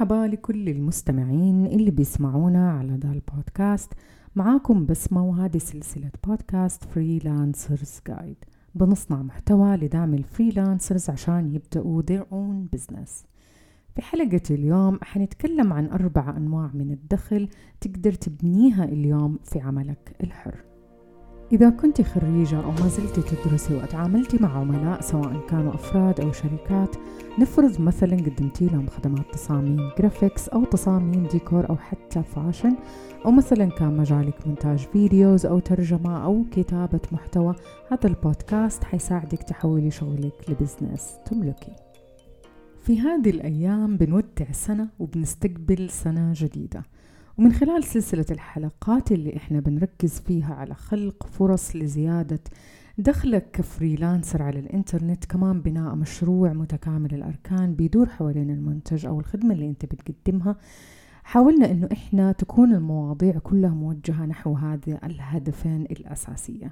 مرحبا لكل المستمعين اللي بيسمعونا على ذا البودكاست. معاكم بسمة وهذه سلسلة podcast Freelancers Guide بنصنع محتوى لدعم ال freelancers عشان يبدأوا own business. في حلقة اليوم حنتكلم عن أربع أنواع من الدخل تقدر تبنيها اليوم في عملك الحر. إذا كنت خريجة أو ما زلت تدرسي وتعاملتي مع عملاء سواء كانوا أفراد أو شركات نفرض مثلا قدمتي لهم خدمات تصاميم graphics أو تصاميم ديكور أو حتى fashion أو مثلا كان مجالك مونتاج videos أو ترجمة أو كتابة محتوى هذا البودكاست حيساعدك تحولي شغلك ل business تملكي. في هذه الأيام بنودع سنة وبنستقبل سنة جديدة. ومن خلال سلسلة الحلقات اللي إحنا بنركز فيها على خلق فرص لزيادة دخلك كفريلانسر على الإنترنت كمان بناء مشروع متكامل الأركان بيدور حوالين المنتج أو الخدمة اللي أنت بتقدمها. حاولنا إنه إحنا تكون المواضيع كلها موجهة نحو هذه الهدفين الأساسية.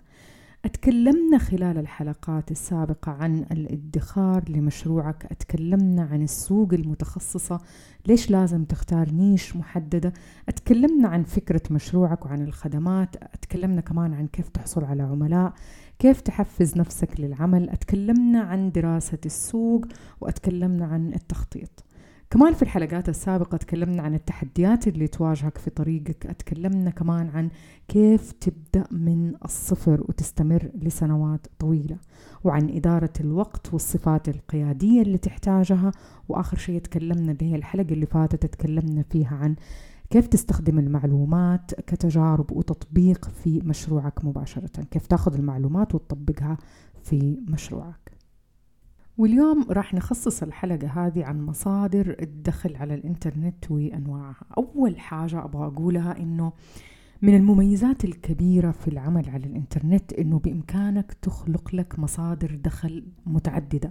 أتكلمنا خلال الحلقات السابقة عن الادخار لمشروعك. أتكلمنا عن السوق المتخصصة. ليش لازم تختار نيش محددة؟ أتكلمنا عن فكرة مشروعك وعن الخدمات. أتكلمنا كمان عن كيف تحصل على عملاء. كيف تحفز نفسك للعمل. أتكلمنا عن دراسة السوق. وأتكلمنا عن التخطيط. كمان في الحلقات السابقة تكلمنا عن التحديات اللي تواجهك في طريقك أتكلمنا كمان عن كيف تبدأ من الصفر وتستمر لسنوات طويلة وعن إدارة الوقت والصفات القيادية اللي تحتاجها وآخر شيء تكلمنا اللي هي الحلقة اللي فاتت تكلمنا فيها عن كيف تستخدم المعلومات كتجارب وتطبيق في مشروعك مباشرة كيف تاخذ المعلومات وتطبقها في مشروعك. واليوم راح نخصص الحلقة هذه عن مصادر الدخل على الإنترنت وأنواعها. أول حاجة أبغى أقولها إنه من المميزات الكبيرة في العمل على الإنترنت إنه بإمكانك تخلق لك مصادر دخل متعددة.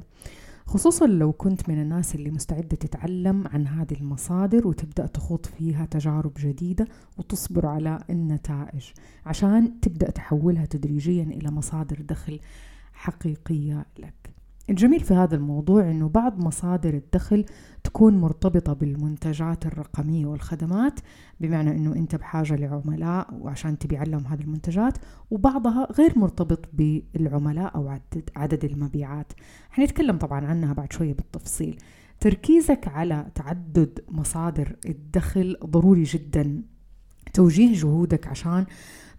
خصوصا لو كنت من الناس اللي مستعدة تتعلم عن هذه المصادر وتبدأ تخوض فيها تجارب جديدة وتصبر على النتائج عشان تبدأ تحولها تدريجيا إلى مصادر دخل حقيقية لك. الجميل في هذا الموضوع إنه بعض مصادر الدخل تكون مرتبطة بالمنتجات الرقمية والخدمات بمعنى إنه أنت بحاجة لعملاء وعشان تبيع لهم هذه المنتجات وبعضها غير مرتبط بالعملاء أو عدد عدد المبيعات. حنتكلم طبعا عنها بعد شوية بالتفصيل. تركيزك على تعدد مصادر الدخل ضروري جدا. توجيه جهودك عشان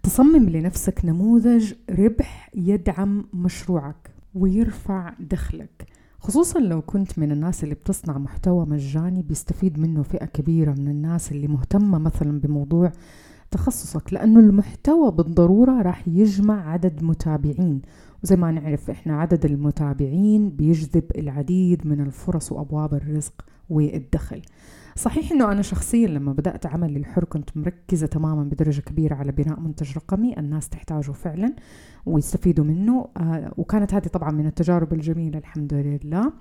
تصمم لنفسك نموذج ربح يدعم مشروعك. ويرفع دخلك. خصوصا لو كنت من الناس اللي بتصنع محتوى مجاني بيستفيد منه فئة كبيرة من الناس اللي مهتمة مثلا بموضوع تخصصك لأنه المحتوى بالضرورة راح يجمع عدد متابعين. وزي ما نعرف إحنا عدد المتابعين بيجذب العديد من الفرص وأبواب الرزق والدخل. صحيح إنه أنا شخصيا لما بدأت عملي الحر كنت مركزة تماما بدرجة كبيرة على بناء منتج رقمي الناس تحتاجه فعلا ويستفيدوا منه آه وكانت هذه طبعا من التجارب الجميلة الحمد لله.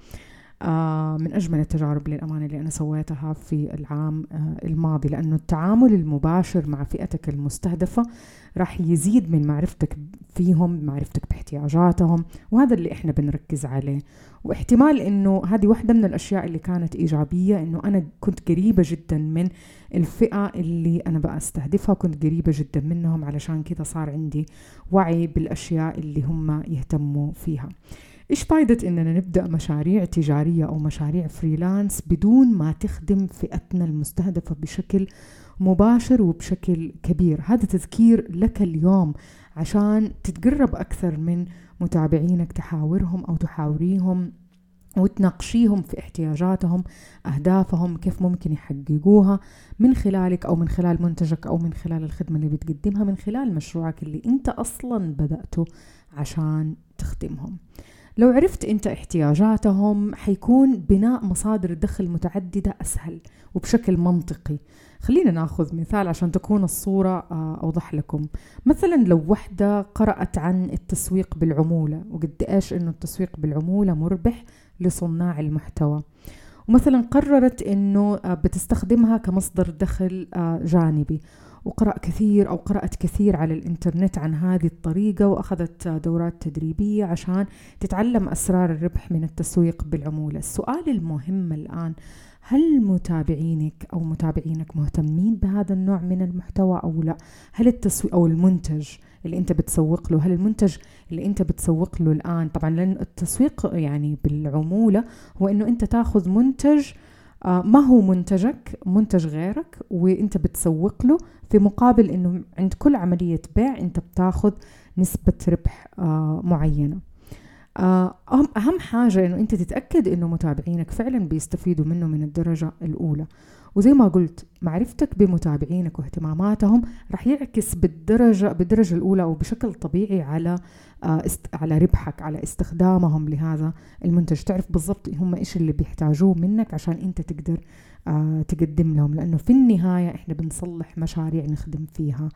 من أجمل التجارب للأمانة اللي أنا سويتها في العام آه الماضي لأنه التعامل المباشر مع فئتك المستهدفة راح يزيد من معرفتك فيهم معرفتك باحتياجاتهم وهذا اللي إحنا بنركز عليه. واحتمال إنه هذه واحدة من الأشياء اللي كانت إيجابية إنه أنا كنت قريبة جدا من الفئة اللي أنا بقى أستهدفها كنت قريبة جدا منهم علشان كذا صار عندي وعي بالأشياء اللي هم يهتموا فيها. إيش فايدة إننا نبدأ مشاريع تجارية أو مشاريع فريلانس بدون ما تخدم فئتنا المستهدفة بشكل مباشر وبشكل كبير؟ هذا تذكير لك اليوم عشان تتقرب أكثر من متابعينك تحاورهم أو تحاوريهم وتناقشيهم في احتياجاتهم أهدافهم كيف ممكن يحققوها من خلالك أو من خلال منتجك أو من خلال الخدمة اللي بتقدمها من خلال مشروعك اللي أنت أصلا بدأته عشان تخدمهم. لو عرفت انت احتياجاتهم حيكون بناء مصادر دخل متعددة أسهل وبشكل منطقي. خلينا ناخذ مثال عشان تكون الصورة أوضح لكم. مثلا لو وحدة قرأت عن التسويق بالعمولة وقد إيش إنه التسويق بالعمولة مربح لصناع المحتوى. ومثلا قررت إنه بتستخدمها كمصدر دخل جانبي. وقرأ كثير أو قرأت كثير على الإنترنت عن هذه الطريقة وأخذت دورات تدريبية عشان تتعلم أسرار الربح من التسويق بالعمولة. السؤال المهم الآن هل متابعينك أو متابعينك مهتمين بهذا النوع من المحتوى أو لا؟ هل التسويق أو المنتج اللي أنت بتسوق له هل المنتج اللي أنت بتسوق له الآن؟ طبعا لأن التسويق يعني بالعمولة هو إنه أنت تاخذ منتج آه، ما هو منتجك منتج غيرك وانت بتسوق له في مقابل إنه عند كل عملية بيع انت بتاخذ نسبة ربح آه، معينة. آه، أهم حاجة إنه أنت تتأكد إنه متابعينك فعلا بيستفيدوا منه من الدرجة الأولى. وزي ما قلت معرفتك بمتابعينك واهتماماتهم رح يعكس بالدرجة بالدرجة الأولى أو بشكل طبيعي على آه، است على ربحك على استخدامهم لهذا المنتج. تعرف بالضبط هم إيش اللي بيحتاجوه منك عشان أنت تقدر آه، تقدم لهم. لأنه في النهاية إحنا بنصلح مشاريع نخدم فيها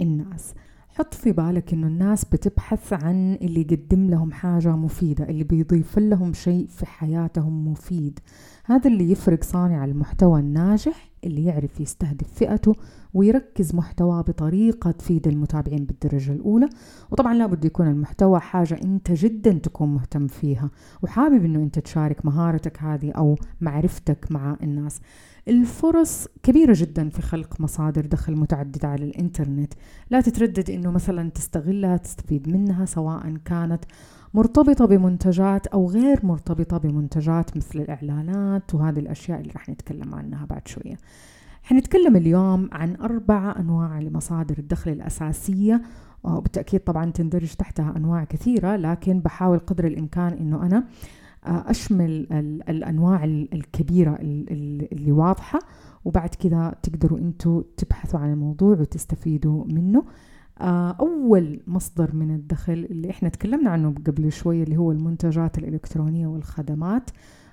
الناس. حط في بالك إنه الناس بتبحث عن اللي يقدم لهم حاجة مفيدة اللي بيضيف لهم شيء في حياتهم مفيد. هذا اللي يفرق صانع المحتوى الناجح اللي يعرف يستهدف فئته ويركز محتوى بطريقة تفيد المتابعين بالدرجة الأولى. وطبعا لابد يكون المحتوى حاجة أنت جدا تكون مهتم فيها. وحابب أنه أنت تشارك مهارتك هذه أو معرفتك مع الناس. الفرص كبيرة جدا في خلق مصادر دخل متعددة على الإنترنت. لا تتردد أنه مثلا تستغلها تستفيد منها سواء كانت مرتبطة بمنتجات أو غير مرتبطة بمنتجات مثل الإعلانات وهذه الأشياء اللي راح نتكلم عنها بعد شوية. حنتكلم اليوم عن أربع أنواع لمصادر الدخل الأساسية. وبالتأكيد طبعا تندرج تحتها أنواع كثيرة لكن بحاول قدر الإمكان أنه أنا أشمل الأنواع الكبيرة اللي واضحة وبعد كذا تقدروا أنتوا تبحثوا عن الموضوع وتستفيدوا منه. آه، أول مصدر من الدخل اللي إحنا تكلمنا عنه قبل شوية اللي هو المنتجات الإلكترونية والخدمات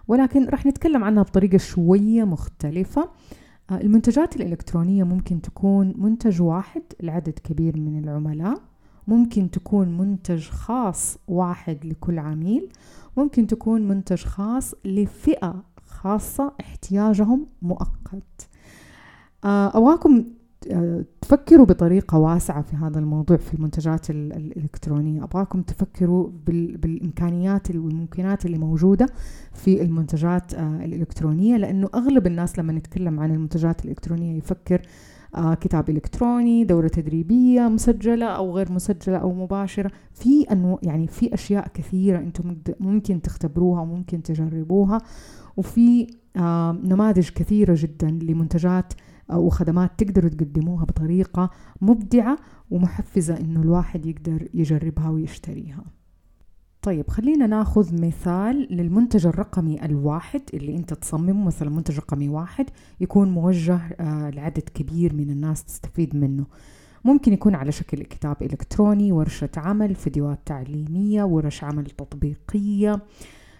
ولكن راح نتكلم عنها بطريقة شوية مختلفة. آه، المنتجات الإلكترونية ممكن تكون منتج واحد لعدد كبير من العملاء ممكن تكون منتج خاص واحد لكل عميل ممكن تكون منتج خاص لفئة خاصة احتياجهم مؤقت. آه، أواكم تفكروا بطريقة واسعة في هذا الموضوع في المنتجات الإلكترونية. أبغاكم تفكروا بالإمكانيات والممكنات اللي موجودة في المنتجات آه، الإلكترونية لأنه أغلب الناس لما نتكلم عن المنتجات الإلكترونية يفكر آه، كتاب إلكتروني دورة تدريبية مسجلة أو غير مسجلة أو مباشرة. في أنو يعني في أشياء كثيرة أنتم ممكن تختبروها وممكن تجربوها. وفي آه، نماذج كثيرة جدا لمنتجات وخدمات تقدروا تقدموها بطريقة مبدعة ومحفزة إنه الواحد يقدر يجربها ويشتريها. طيب خلينا ناخذ مثال للمنتج الرقمي الواحد اللي أنت تصممه. مثلا منتج رقمي واحد يكون موجه آه لعدد كبير من الناس تستفيد منه. ممكن يكون على شكل كتاب إلكتروني ورشة عمل فيديوهات تعليمية ورش عمل تطبيقية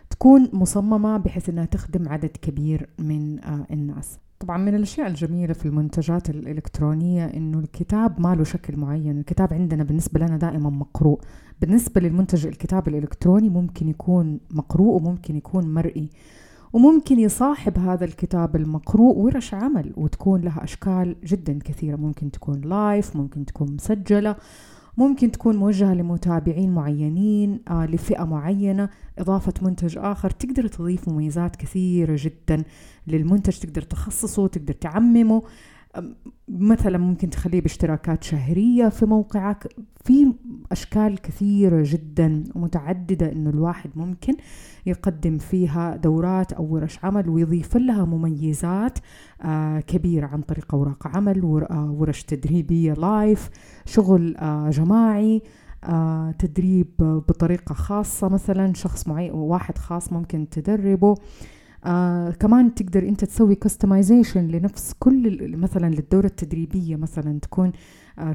تكون مصممة بحيث أنها تخدم عدد كبير من آه الناس. طبعا من الأشياء الجميلة في المنتجات الإلكترونية إنه الكتاب ما له شكل معين الكتاب عندنا بالنسبة لنا دائما مقروء. بالنسبة للمنتج الكتاب الإلكتروني ممكن يكون مقروء وممكن يكون مرئي وممكن يصاحب هذا الكتاب المقروء ورش عمل وتكون لها أشكال جدا كثيرة. ممكن تكون لايف ممكن تكون مسجلة. ممكن تكون موجهة لمتابعين معينين آه لفئة معينة إضافة منتج آخر. تقدر تضيف مميزات كثيرة جدا للمنتج تقدر تخصصه تقدر تعممه. مثلا ممكن تخليه باشتراكات شهرية في موقعك. في أشكال كثيرة جدا ومتعددة إنه الواحد ممكن يقدم فيها دورات أو ورش عمل ويضيف لها مميزات آه كبيرة عن طريق أوراق عمل آه ورش تدريبية live شغل آه جماعي تدريب بطريقة خاصة مثلا شخص معين واحد خاص ممكن تدربه. آه كمان تقدر أنت تسوي customization لنفس كل مثلا للدورة التدريبية مثلا تكون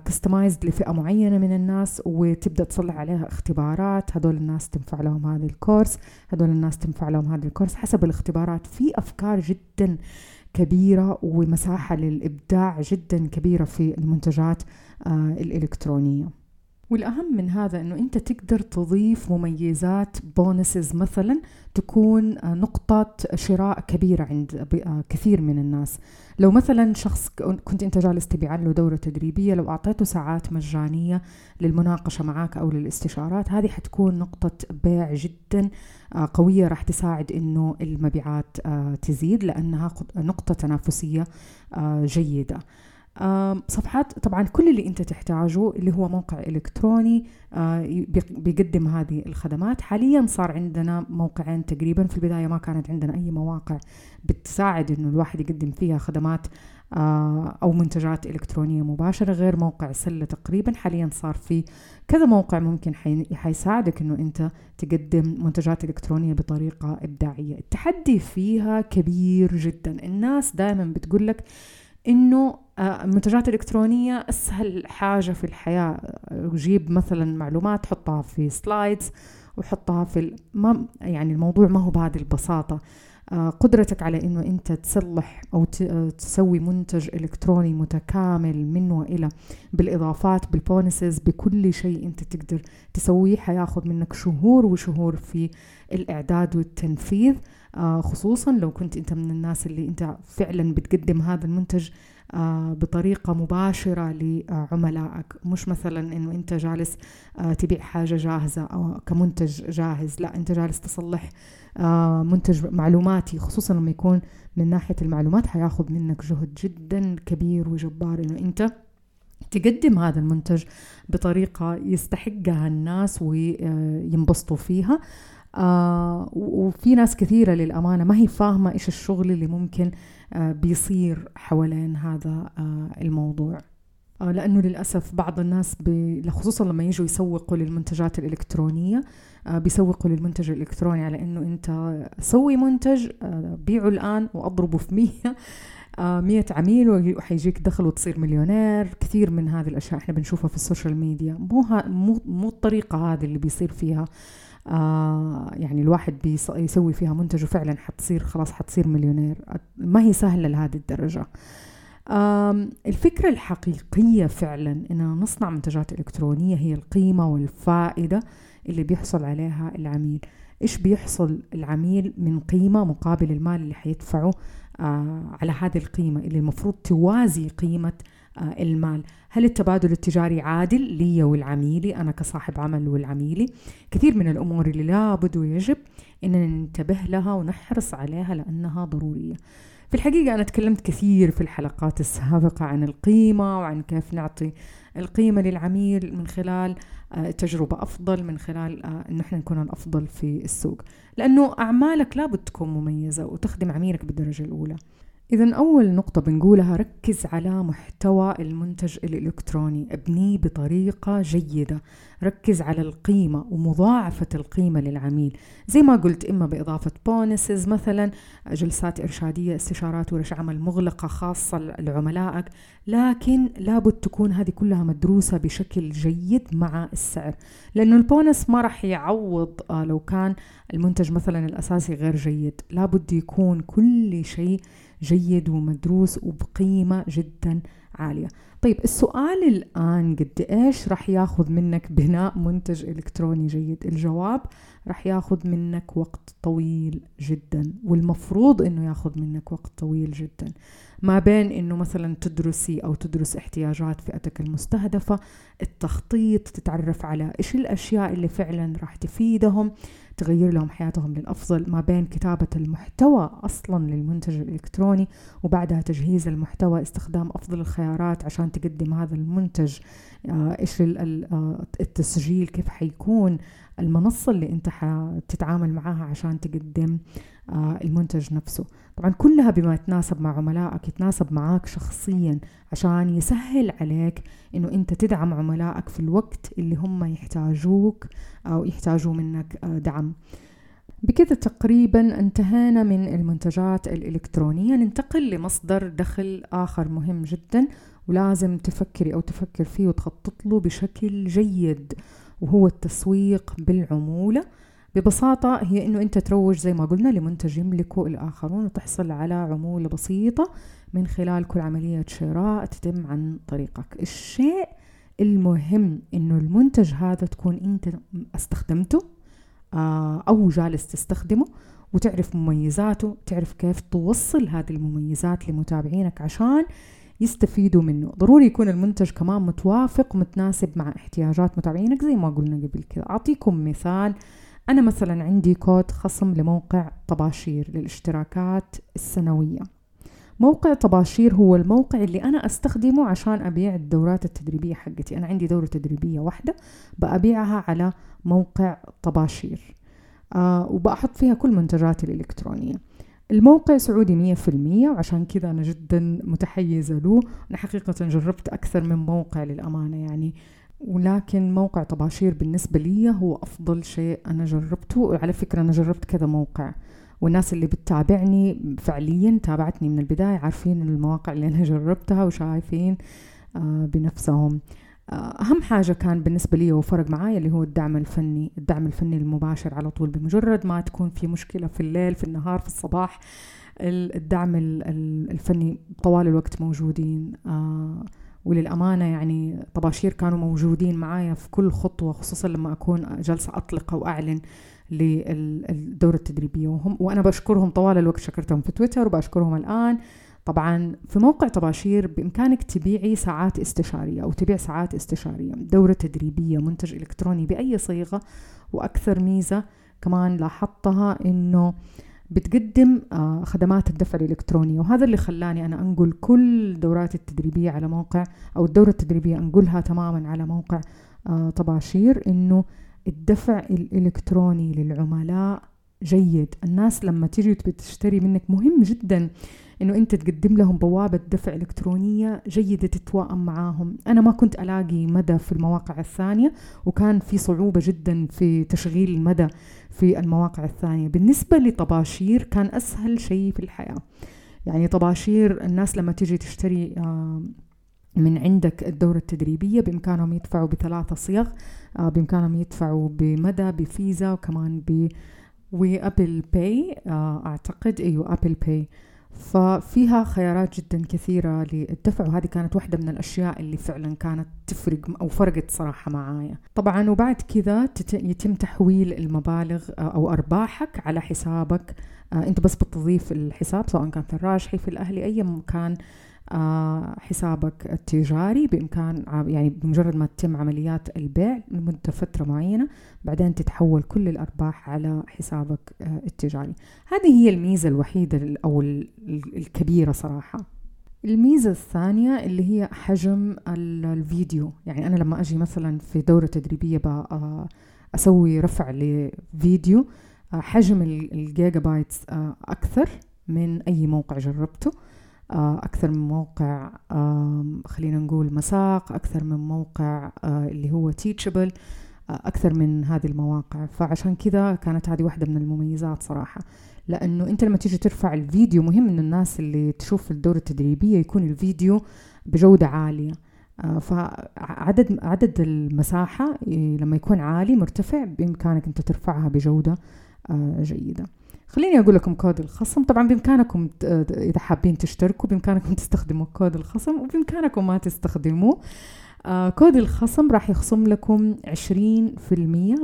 customized آه لفئة معينة من الناس وتبدأ تصلح عليها اختبارات. هذول الناس تنفع لهم هذا ال course هذول الناس تنفع لهم هذا الكورس حسب الاختبارات. في أفكار جدا كبيرة ومساحة للإبداع جدا كبيرة في المنتجات آه الإلكترونية. والأهم من هذا أنه أنت تقدر تضيف مميزات بونسز مثلا تكون نقطة شراء كبيرة عند كثير من الناس. لو مثلا شخص كنت أنت جالس تبيع له دورة تدريبية لو أعطيته ساعات مجانية للمناقشة معك أو للاستشارات هذه حتكون نقطة بيع جدا قوية راح تساعد أنه المبيعات تزيد لأنها نقطة تنافسية جيدة. صفحات طبعا كل اللي أنت تحتاجه اللي هو موقع إلكتروني آه، بيقدم هذه الخدمات. حاليا صار عندنا موقعين تقريبا في البداية ما كانت عندنا أي مواقع بتساعد إنه الواحد يقدم فيها خدمات آه، أو منتجات إلكترونية مباشرة غير موقع سلة تقريبا. حاليا صار في كذا موقع ممكن حيساعدك إنه أنت تقدم منتجات إلكترونية بطريقة إبداعية. التحدي فيها كبير جدا. الناس دائما بتقول لك إنه المنتجات الإلكترونية أسهل حاجة في الحياة. جيب مثلا معلومات حطها في سلايدز وحطها في ما يعني الموضوع ما هو بهذه البساطة. آه، قدرتك على إنه أنت تصلح أو تسوي منتج إلكتروني متكامل من وإلى بالإضافات بالبونسز بكل شيء أنت تقدر تسويه. حياخذ منك شهور وشهور في الإعداد والتنفيذ. آه، خصوصا لو كنت أنت من الناس اللي أنت فعلا بتقدم هذا المنتج آه، بطريقة مباشرة لعملائك. مش مثلا إنه أنت جالس آه، تبيع حاجة جاهزة أو كمنتج جاهز. لا أنت جالس تصلح آه، منتج معلوماتي خصوصا لما يكون من ناحية المعلومات حياخذ منك جهد جدا كبير وجبار إنه أنت تقدم هذا المنتج بطريقة يستحقها الناس وينبسطوا فيها. آه وفي ناس كثيرة للأمانة ما هي فاهمة إيش الشغل اللي ممكن آه بيصير حوالين هذا آه الموضوع. آه لأنه للأسف بعض الناس خصوصا لما يجوا يسوقوا للمنتجات الإلكترونية آه بيسوقوا للمنتج الإلكتروني على إنه أنت سوي منتج آه بيعه الآن وأضربه في مية آه مية عميل وحيجيك دخل وتصير مليونير. كثير من هذه الأشياء إحنا بنشوفها في ال social media. مو مو مو الطريقة هذه اللي بيصير فيها آه يعني الواحد بيسوي فيها منتج وفعلا حتصير خلاص حتصير مليونير. ما هي سهلة لهذه الدرجة. الفكرة الحقيقية فعلا إننا نصنع منتجات إلكترونية هي القيمة والفائدة اللي بيحصل عليها العميل. إيش بيحصل؟ العميل من قيمة مقابل المال اللي حيدفعه آه على هذه القيمة اللي المفروض توازي قيمة المال. هل التبادل التجاري عادل لي والعميلي؟ أنا كصاحب عمل والعميلي. كثير من الأمور اللي لابد ويجب أننا ننتبه لها ونحرص عليها لأنها ضرورية. في الحقيقة أنا تكلمت كثير في الحلقات السابقة عن القيمة وعن كيف نعطي القيمة للعميل من خلال آه، تجربة أفضل من خلال آه، أنه إحنا نكون الأفضل في السوق. لأنه أعمالك لابد تكون مميزة وتخدم عميلك بالدرجة الأولى. إذا أول نقطة بنقولها ركز على محتوى المنتج الإلكتروني ابنيه بطريقة جيدة. ركز على القيمة ومضاعفة القيمة للعميل. زي ما قلت إما بإضافة بونسز مثلا جلسات إرشادية استشارات ورش عمل مغلقة خاصة لعملائك. لكن لابد تكون هذه كلها مدروسة بشكل جيد مع السعر. لأنه البونس ما راح يعوض آه، لو كان المنتج مثلا الأساسي غير جيد. لابد يكون كل شيء جيد ومدروس وبقيمة جدا عالية. طيب السؤال الآن قد إيش راح ياخذ منك بناء منتج إلكتروني جيد؟ الجواب راح ياخذ منك وقت طويل جدا والمفروض إنه ياخذ منك وقت طويل جدا. ما بين إنه مثلا تدرسي أو تدرس احتياجات فئتك المستهدفة التخطيط تتعرف على إيش الأشياء اللي فعلا راح تفيدهم تغير لهم حياتهم للأفضل ما بين كتابة المحتوى أصلا للمنتج الإلكتروني وبعدها تجهيز المحتوى استخدام أفضل الخيارات عشان تقدم هذا المنتج آه، إيش آه، التسجيل كيف حيكون المنصة اللي أنت حتتعامل معاها عشان تقدم. المنتج نفسه. طبعا كلها بما يتناسب مع عملائك يتناسب معاك شخصيا عشان يسهل عليك إنه أنت تدعم عملائك في الوقت اللي هم يحتاجوك أو يحتاجوا منك آه، دعم. بكذا تقريبا انتهينا من المنتجات الإلكترونية. ننتقل لمصدر دخل آخر مهم جدا ولازم تفكري أو تفكر فيه وتخطط له بشكل جيد وهو التسويق بالعمولة. ببساطة هي إنه أنت تروج زي ما قلنا لمنتج يملكه الآخرون وتحصل على عمولة بسيطة من خلال كل عملية شراء تتم عن طريقك. الشيء المهم إنه المنتج هذا تكون أنت استخدمته آه، أو جالس تستخدمه وتعرف مميزاته تعرف كيف توصل هذه المميزات لمتابعينك عشان يستفيدوا منه. ضروري يكون المنتج كمان متوافق ومتناسب مع احتياجات متابعينك زي ما قلنا قبل كذا أعطيكم مثال أنا مثلا عندي كود خصم لموقع طباشير للاشتراكات السنوية. موقع طباشير هو الموقع اللي أنا أستخدمه عشان أبيع الدورات التدريبية حقتي. أنا عندي دورة تدريبية واحدة بأبيعها على موقع طباشير آه وبأحط فيها كل منتجاتي الإلكترونية. الموقع سعودي مية في المية وعشان كذا أنا جدا متحيزة له. أنا حقيقة جربت أكثر من موقع للأمانة يعني ولكن موقع طباشير بالنسبة لي هو أفضل شيء أنا جربته. وعلى فكرة أنا جربت كذا موقع والناس اللي بتتابعني فعليا تابعتني من البداية عارفين المواقع اللي أنا جربتها وشايفين آه بنفسهم. أهم حاجة كان بالنسبة لي وفرق معايا اللي هو الدعم الفني. الدعم الفني المباشر على طول بمجرد ما تكون في مشكلة في الليل في النهار في الصباح الدعم الفني طوال الوقت موجودين. آه وللأمانة يعني طباشير كانوا موجودين معايا في كل خطوة خصوصا لما أكون جالسة أطلق أو أعلن للدورة التدريبية. وهم وأنا بشكرهم طوال الوقت شكرتهم في تويتر وبشكرهم الآن. طبعا في موقع طباشير بإمكانك تبيعي ساعات استشارية أو تبيع ساعات استشارية. دورة تدريبية منتج إلكتروني بأي صيغة وأكثر ميزة كمان لاحظتها إنه بتقدم آه، خدمات الدفع الإلكتروني وهذا اللي خلاني أنا أنقل كل دوراتي التدريبية على موقع أو الدورة التدريبية أنقلها تماما على موقع آه، طباشير إنه الدفع الإلكتروني للعملاء جيد. الناس لما تيجي بتشتري منك مهم جدا. إنه أنت تقدم لهم بوابة دفع إلكترونية جيدة تتوائم معاهم. أنا ما كنت ألاقي مدى في المواقع الثانية وكان في صعوبة جدا في تشغيل المدى في المواقع الثانية. بالنسبة لطباشير كان أسهل شيء في الحياة. يعني طباشير الناس لما تيجي تشتري من عندك الدورة التدريبية بإمكانهم يدفعوا بثلاثة صيغ آه، بإمكانهم يدفعوا بمدى بفيزا وكمان ب و Apple Pay آه، أعتقد إيوه Apple Pay. ففيها خيارات جدا كثيرة للدفع وهذه كانت واحدة من الأشياء اللي فعلا كانت تفرق أو فرقت صراحة معايا. طبعا وبعد كذا يتم تحويل المبالغ آه، أو أرباحك على حسابك. آه، أنت بس بتضيف الحساب سواء كان في الراجحي في الأهلي أي مكان حسابك التجاري بإمكان يعني بمجرد ما تتم عمليات البيع لمدة فترة معينة بعدين تتحول كل الأرباح على حسابك آه، التجاري. هذه هي الميزة الوحيدة أو الكبيرة صراحة. الميزة الثانية اللي هي حجم الفيديو. يعني أنا لما أجي مثلا في دورة تدريبية آه، أسوي رفع لفيديو حجم ال gigabytes أكثر من أي موقع جربته. آه، أكثر من موقع خلينا نقول مساق أكثر من موقع آه، اللي هو Teachable آه، أكثر من هذه المواقع. فعشان كذا كانت هذه واحدة من المميزات صراحة. لأنه أنت لما تيجي ترفع الفيديو مهم إنه الناس اللي تشوف الدورة التدريبية يكون الفيديو بجودة عالية. فعدد عدد المساحة لما يكون عالي مرتفع بإمكانك أنت ترفعها بجودة جيدة. خليني أقول لكم كود الخصم. طبعا بإمكانكم إذا حابين تشتركوا بإمكانكم تستخدموا كود الخصم وبإمكانكم ما تستخدموه. آه كود الخصم راح يخصم لكم 20%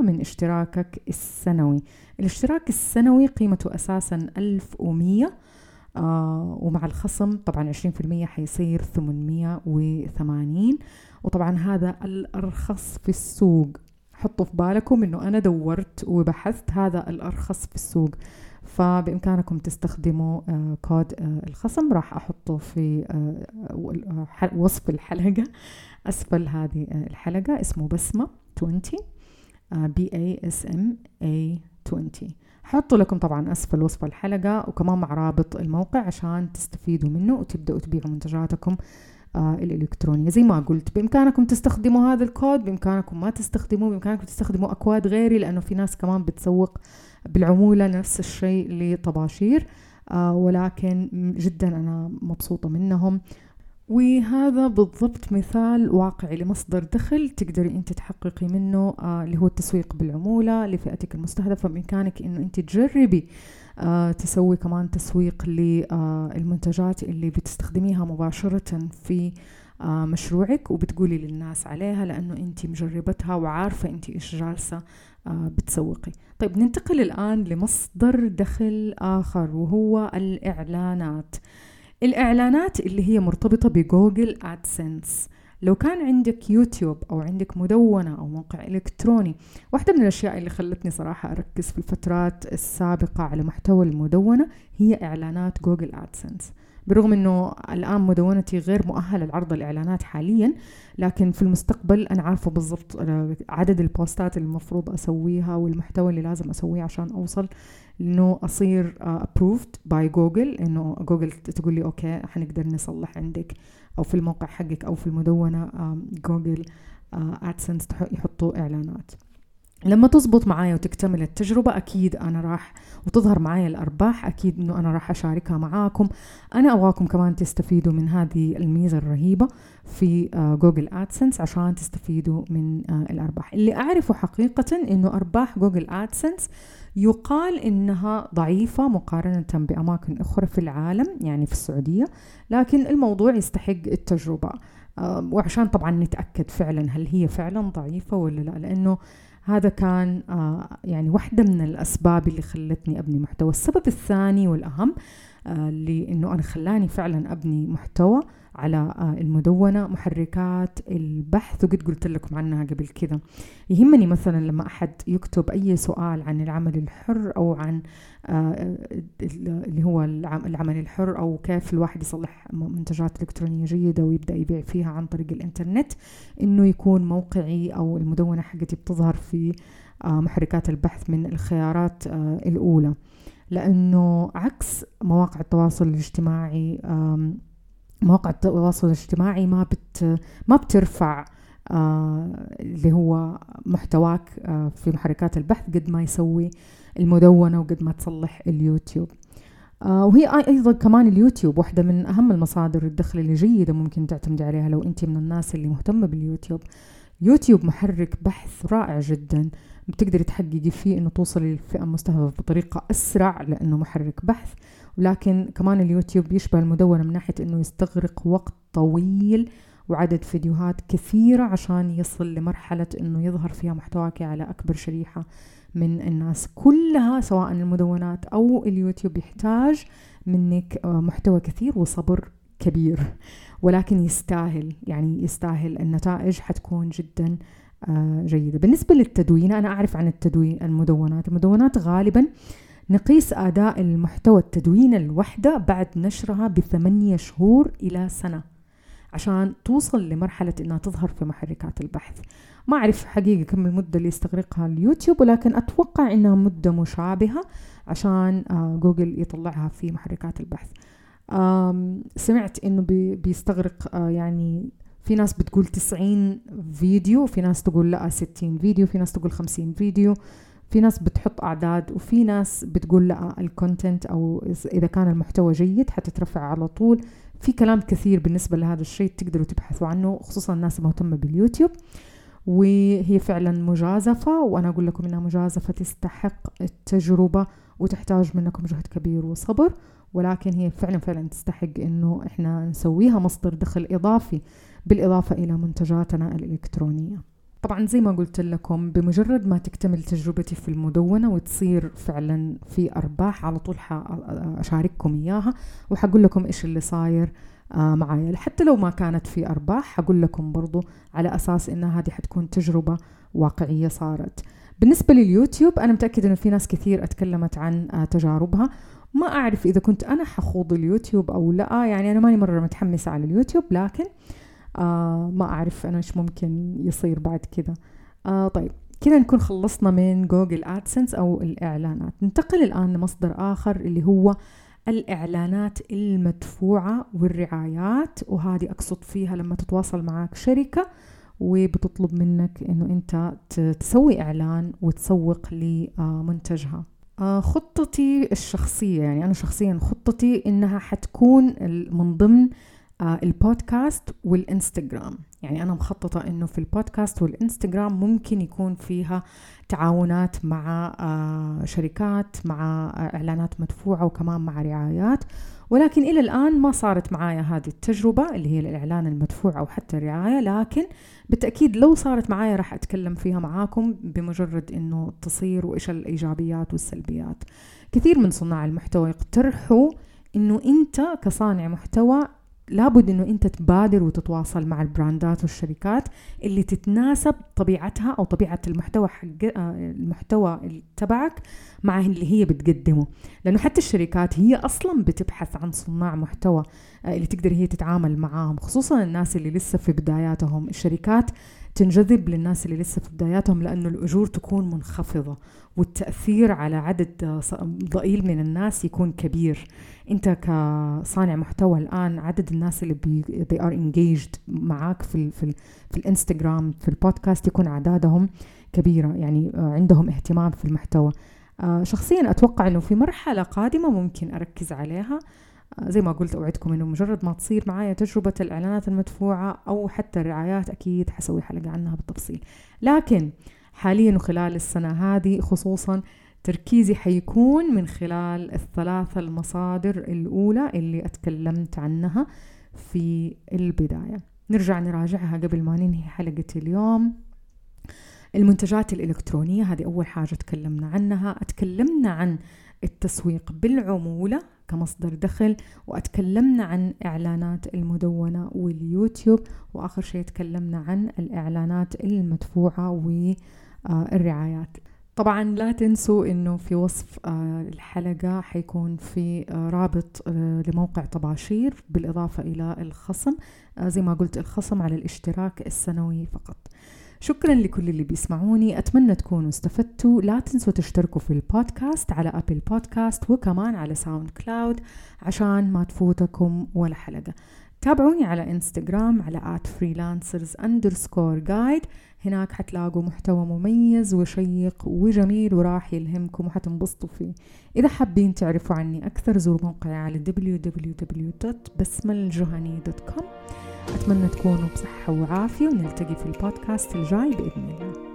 من اشتراكك السنوي. الاشتراك السنوي قيمته أساسا 1100 آه ومع الخصم طبعا 20% حيصير 880 وطبعا هذا الأرخص في السوق. حطوا في بالكم إنه أنا دورت وبحثت هذا الأرخص في السوق. فبإمكانكم تستخدموا آه، كود آه، الخصم. راح أحطه في آه، وصف الحلقة أسفل هذه الحلقة. اسمه بسمة 20 B A S M A 20 حطوا لكم طبعا أسفل وصف الحلقة وكمان مع رابط الموقع عشان تستفيدوا منه وتبدأوا تبيعوا منتجاتكم الإلكترونية. زي ما قلت بإمكانكم تستخدموا هذا الكود بإمكانكم ما تستخدموه بإمكانكم تستخدموا أكواد غيري لأنه في ناس كمان بتسوق بالعمولة نفس الشيء لطباشير آه ولكن جدا أنا مبسوطة منهم. وهذا بالضبط مثال واقعي لمصدر دخل تقدري أنت تحققي منه آه اللي هو التسويق بالعمولة لفئتك المستهدفة. بإمكانك إنه أنت تجربي آه تسوي كمان تسويق للمنتجات اللي بتستخدميها مباشرة في آه مشروعك وبتقولي للناس عليها لأنه أنت مجربتها وعارفة أنت إيش جالسة آه بتسوقي. طيب ننتقل الآن لمصدر دخل آخر وهو الإعلانات. الإعلانات اللي هي مرتبطة ب Google AdSense لو كان عندك يوتيوب أو عندك مدونة أو موقع إلكتروني واحدة من الأشياء اللي خلتني صراحة أركز في الفترات السابقة على محتوى المدونة هي إعلانات Google AdSense برغم إنه الآن مدونتي غير مؤهلة لعرض الإعلانات حاليا لكن في المستقبل أنا عارفة بالضبط عدد البوستات اللي المفروض أسويها والمحتوى اللي لازم أسويه عشان أوصل انه أصير approved by Google إنه جوجل تقول لي okay حنقدر نصلح عندك أو في الموقع حقك أو في المدونة Google AdSense يحطوا إعلانات. لما تزبط معايا وتكتمل التجربة أكيد أنا راح وتظهر معايا الأرباح أكيد أنه أنا راح أشاركها معاكم. أنا أبغاكم كمان تستفيدوا من هذه الميزة الرهيبة في جوجل أدسنس عشان تستفيدوا من الأرباح. اللي أعرفه حقيقة أنه أرباح جوجل أدسنس يقال إنها ضعيفة مقارنة بأماكن أخرى في العالم يعني في السعودية لكن الموضوع يستحق التجربة. وعشان طبعا نتأكد فعلا هل هي فعلا ضعيفة ولا لا لأنه هذا كان آه يعني واحدة من الأسباب اللي خلتني أبني محتوى. السبب الثاني والأهم آه لأنه أنا خلاني فعلا أبني محتوى على آه المدونة محركات البحث وقد قلت لكم عنها قبل كذا. يهمني مثلا لما أحد يكتب أي سؤال عن العمل الحر أو عن اللي هو العمل الحر أو كيف الواحد يصلح منتجات إلكترونية جيدة ويبدأ يبيع فيها عن طريق الإنترنت إنه يكون موقعي أو المدونة حقتي بتظهر في محركات البحث من الخيارات الأولى. لأنه عكس مواقع التواصل الاجتماعي مواقع التواصل الاجتماعي ما بت ما بترفع آه اللي هو محتواك آه في محركات البحث قد ما يسوي المدونة وقد ما تصلح اليوتيوب. آه وهي أيضا كمان اليوتيوب واحدة من أهم المصادر الدخل اللي جيدة ممكن تعتمد عليها لو أنت من الناس اللي مهتمة باليوتيوب. يوتيوب محرك بحث رائع جدا بتقدري تحققي فيه إنه توصلي للفئة المستهدفة بطريقة أسرع لأنه محرك بحث. ولكن كمان اليوتيوب يشبه المدونة من ناحية إنه يستغرق وقت طويل وعدد فيديوهات كثيرة عشان يصل لمرحلة إنه يظهر فيها محتواك على أكبر شريحة من الناس. كلها سواء المدونات أو اليوتيوب يحتاج منك محتوى كثير وصبر كبير ولكن يستاهل يعني يستاهل. النتائج حتكون جدا جيدة. بالنسبة للتدوين أنا أعرف عن التدوين المدونات. المدونات غالبا نقيس أداء المحتوى التدوين الوحدة بعد نشرها بثمانية شهور إلى سنة عشان توصل لمرحلة إنها تظهر في محركات البحث. ما أعرف حقيقة كم المدة اللي يستغرقها اليوتيوب ولكن أتوقع إنها مدة مشابهة عشان جوجل يطلعها في محركات البحث. سمعت إنه بيستغرق يعني في ناس بتقول 90 فيديو في ناس تقول لأ 60 فيديو في ناس تقول 50 فيديو. في ناس بتحط أعداد وفي ناس بتقول لا ال content أو إذا كان المحتوى جيد حتترفع على طول. في كلام كثير بالنسبة لهذا الشيء تقدروا تبحثوا عنه خصوصا الناس المهتمة باليوتيوب. وهي فعلا مجازفة وأنا أقول لكم إنها مجازفة تستحق التجربة وتحتاج منكم جهد كبير وصبر. ولكن هي فعلا فعلا تستحق إنه إحنا نسويها مصدر دخل إضافي بالإضافة إلى منتجاتنا الإلكترونية. طبعا زي ما قلت لكم بمجرد ما تكتمل تجربتي في المدونة وتصير فعلا في أرباح على طول أشارككم إياها وحقول لكم إيش اللي صاير آه معايا. حتى لو ما كانت في أرباح حقول لكم برضو على أساس إن هذه حتكون تجربة واقعية صارت. بالنسبة لليوتيوب أنا متأكدة إنه في ناس كثير أتكلمت عن آه تجاربها. ما أعرف إذا كنت أنا حخوض اليوتيوب أو لا يعني أنا ماني مرة متحمسة على اليوتيوب لكن ما أعرف أنا إيش ممكن يصير بعد كذا. آه طيب كذا نكون خلصنا من Google AdSense أو الإعلانات. ننتقل الآن لمصدر آخر اللي هو الإعلانات المدفوعة والرعايات وهذه أقصد فيها لما تتواصل معك شركة وبتطلب منك إنه أنت تسوي إعلان وتسوق لمنتجها. آه خطتي الشخصية يعني أنا شخصيا خطتي إنها حتكون من ضمن آه البودكاست والإنستغرام. يعني أنا مخططة إنه في البودكاست والإنستغرام ممكن يكون فيها تعاونات مع آه شركات مع آه إعلانات مدفوعة وكمان مع رعايات. ولكن إلى الآن ما صارت معايا هذه التجربة اللي هي الإعلان المدفوع أو حتى الرعاية. لكن بالتأكيد لو صارت معايا راح أتكلم فيها معاكم بمجرد إنه تصير وإيش الإيجابيات والسلبيات. كثير من صناع المحتوى يقترحوا إنه أنت كصانع محتوى لابد إنه أنت تبادر وتتواصل مع البراندات والشركات اللي تتناسب طبيعتها أو طبيعة المحتوى حق المحتوى تبعك مع اللي هي بتقدمه. لأنه حتى الشركات هي أصلا بتبحث عن صناع محتوى اللي تقدر هي تتعامل معاهم خصوصا الناس اللي لسه في بداياتهم. الشركات تنجذب للناس اللي لسه في بداياتهم لأنه الأجور تكون منخفضة والتأثير على عدد ضئيل من الناس يكون كبير. أنت كصانع محتوى الآن عدد الناس اللي بي they are engaged معاك في ال في, ال في الإنستغرام في البودكاست يكون أعدادهم كبيرة يعني عندهم اهتمام في المحتوى. شخصيا أتوقع أنه في مرحلة قادمة ممكن أركز عليها. زي ما قلت أوعدكم إنه مجرد ما تصير معايا تجربة الإعلانات المدفوعة أو حتى الرعايات أكيد حسوي حلقة عنها بالتفصيل. لكن حاليا وخلال السنة هذه خصوصا تركيزي حيكون من خلال الثلاثة المصادر الأولى اللي أتكلمت عنها في البداية. نرجع نراجعها قبل ما ننهي حلقة اليوم. المنتجات الإلكترونية هذه أول حاجة تكلمنا عنها. أتكلمنا عن التسويق بالعمولة كمصدر دخل وأتكلمنا عن إعلانات المدونة واليوتيوب وآخر شيء تكلمنا عن الإعلانات المدفوعة والرعايات. طبعا لا تنسوا إنه في وصف الحلقة حيكون في رابط لموقع طباشير بالإضافة إلى الخصم زي ما قلت الخصم على الاشتراك السنوي فقط. شكرا لكل اللي بيسمعوني. أتمنى تكونوا استفدتوا. لا تنسوا تشتركوا في البودكاست على Apple Podcast وكمان على SoundCloud عشان ما تفوتكم ولا حلقة. تابعوني على إنستغرام على at freelancers underscore guide. هناك حتلاقوا محتوى مميز وشيق وجميل وراح يلهمكم وحتنبسطوا فيه. إذا حابين تعرفوا عني أكثر زوروا موقعي على www.بسملجهني.com أتمنى تكونوا بصحة وعافية ونلتقي في البودكاست الجاي بإذن الله.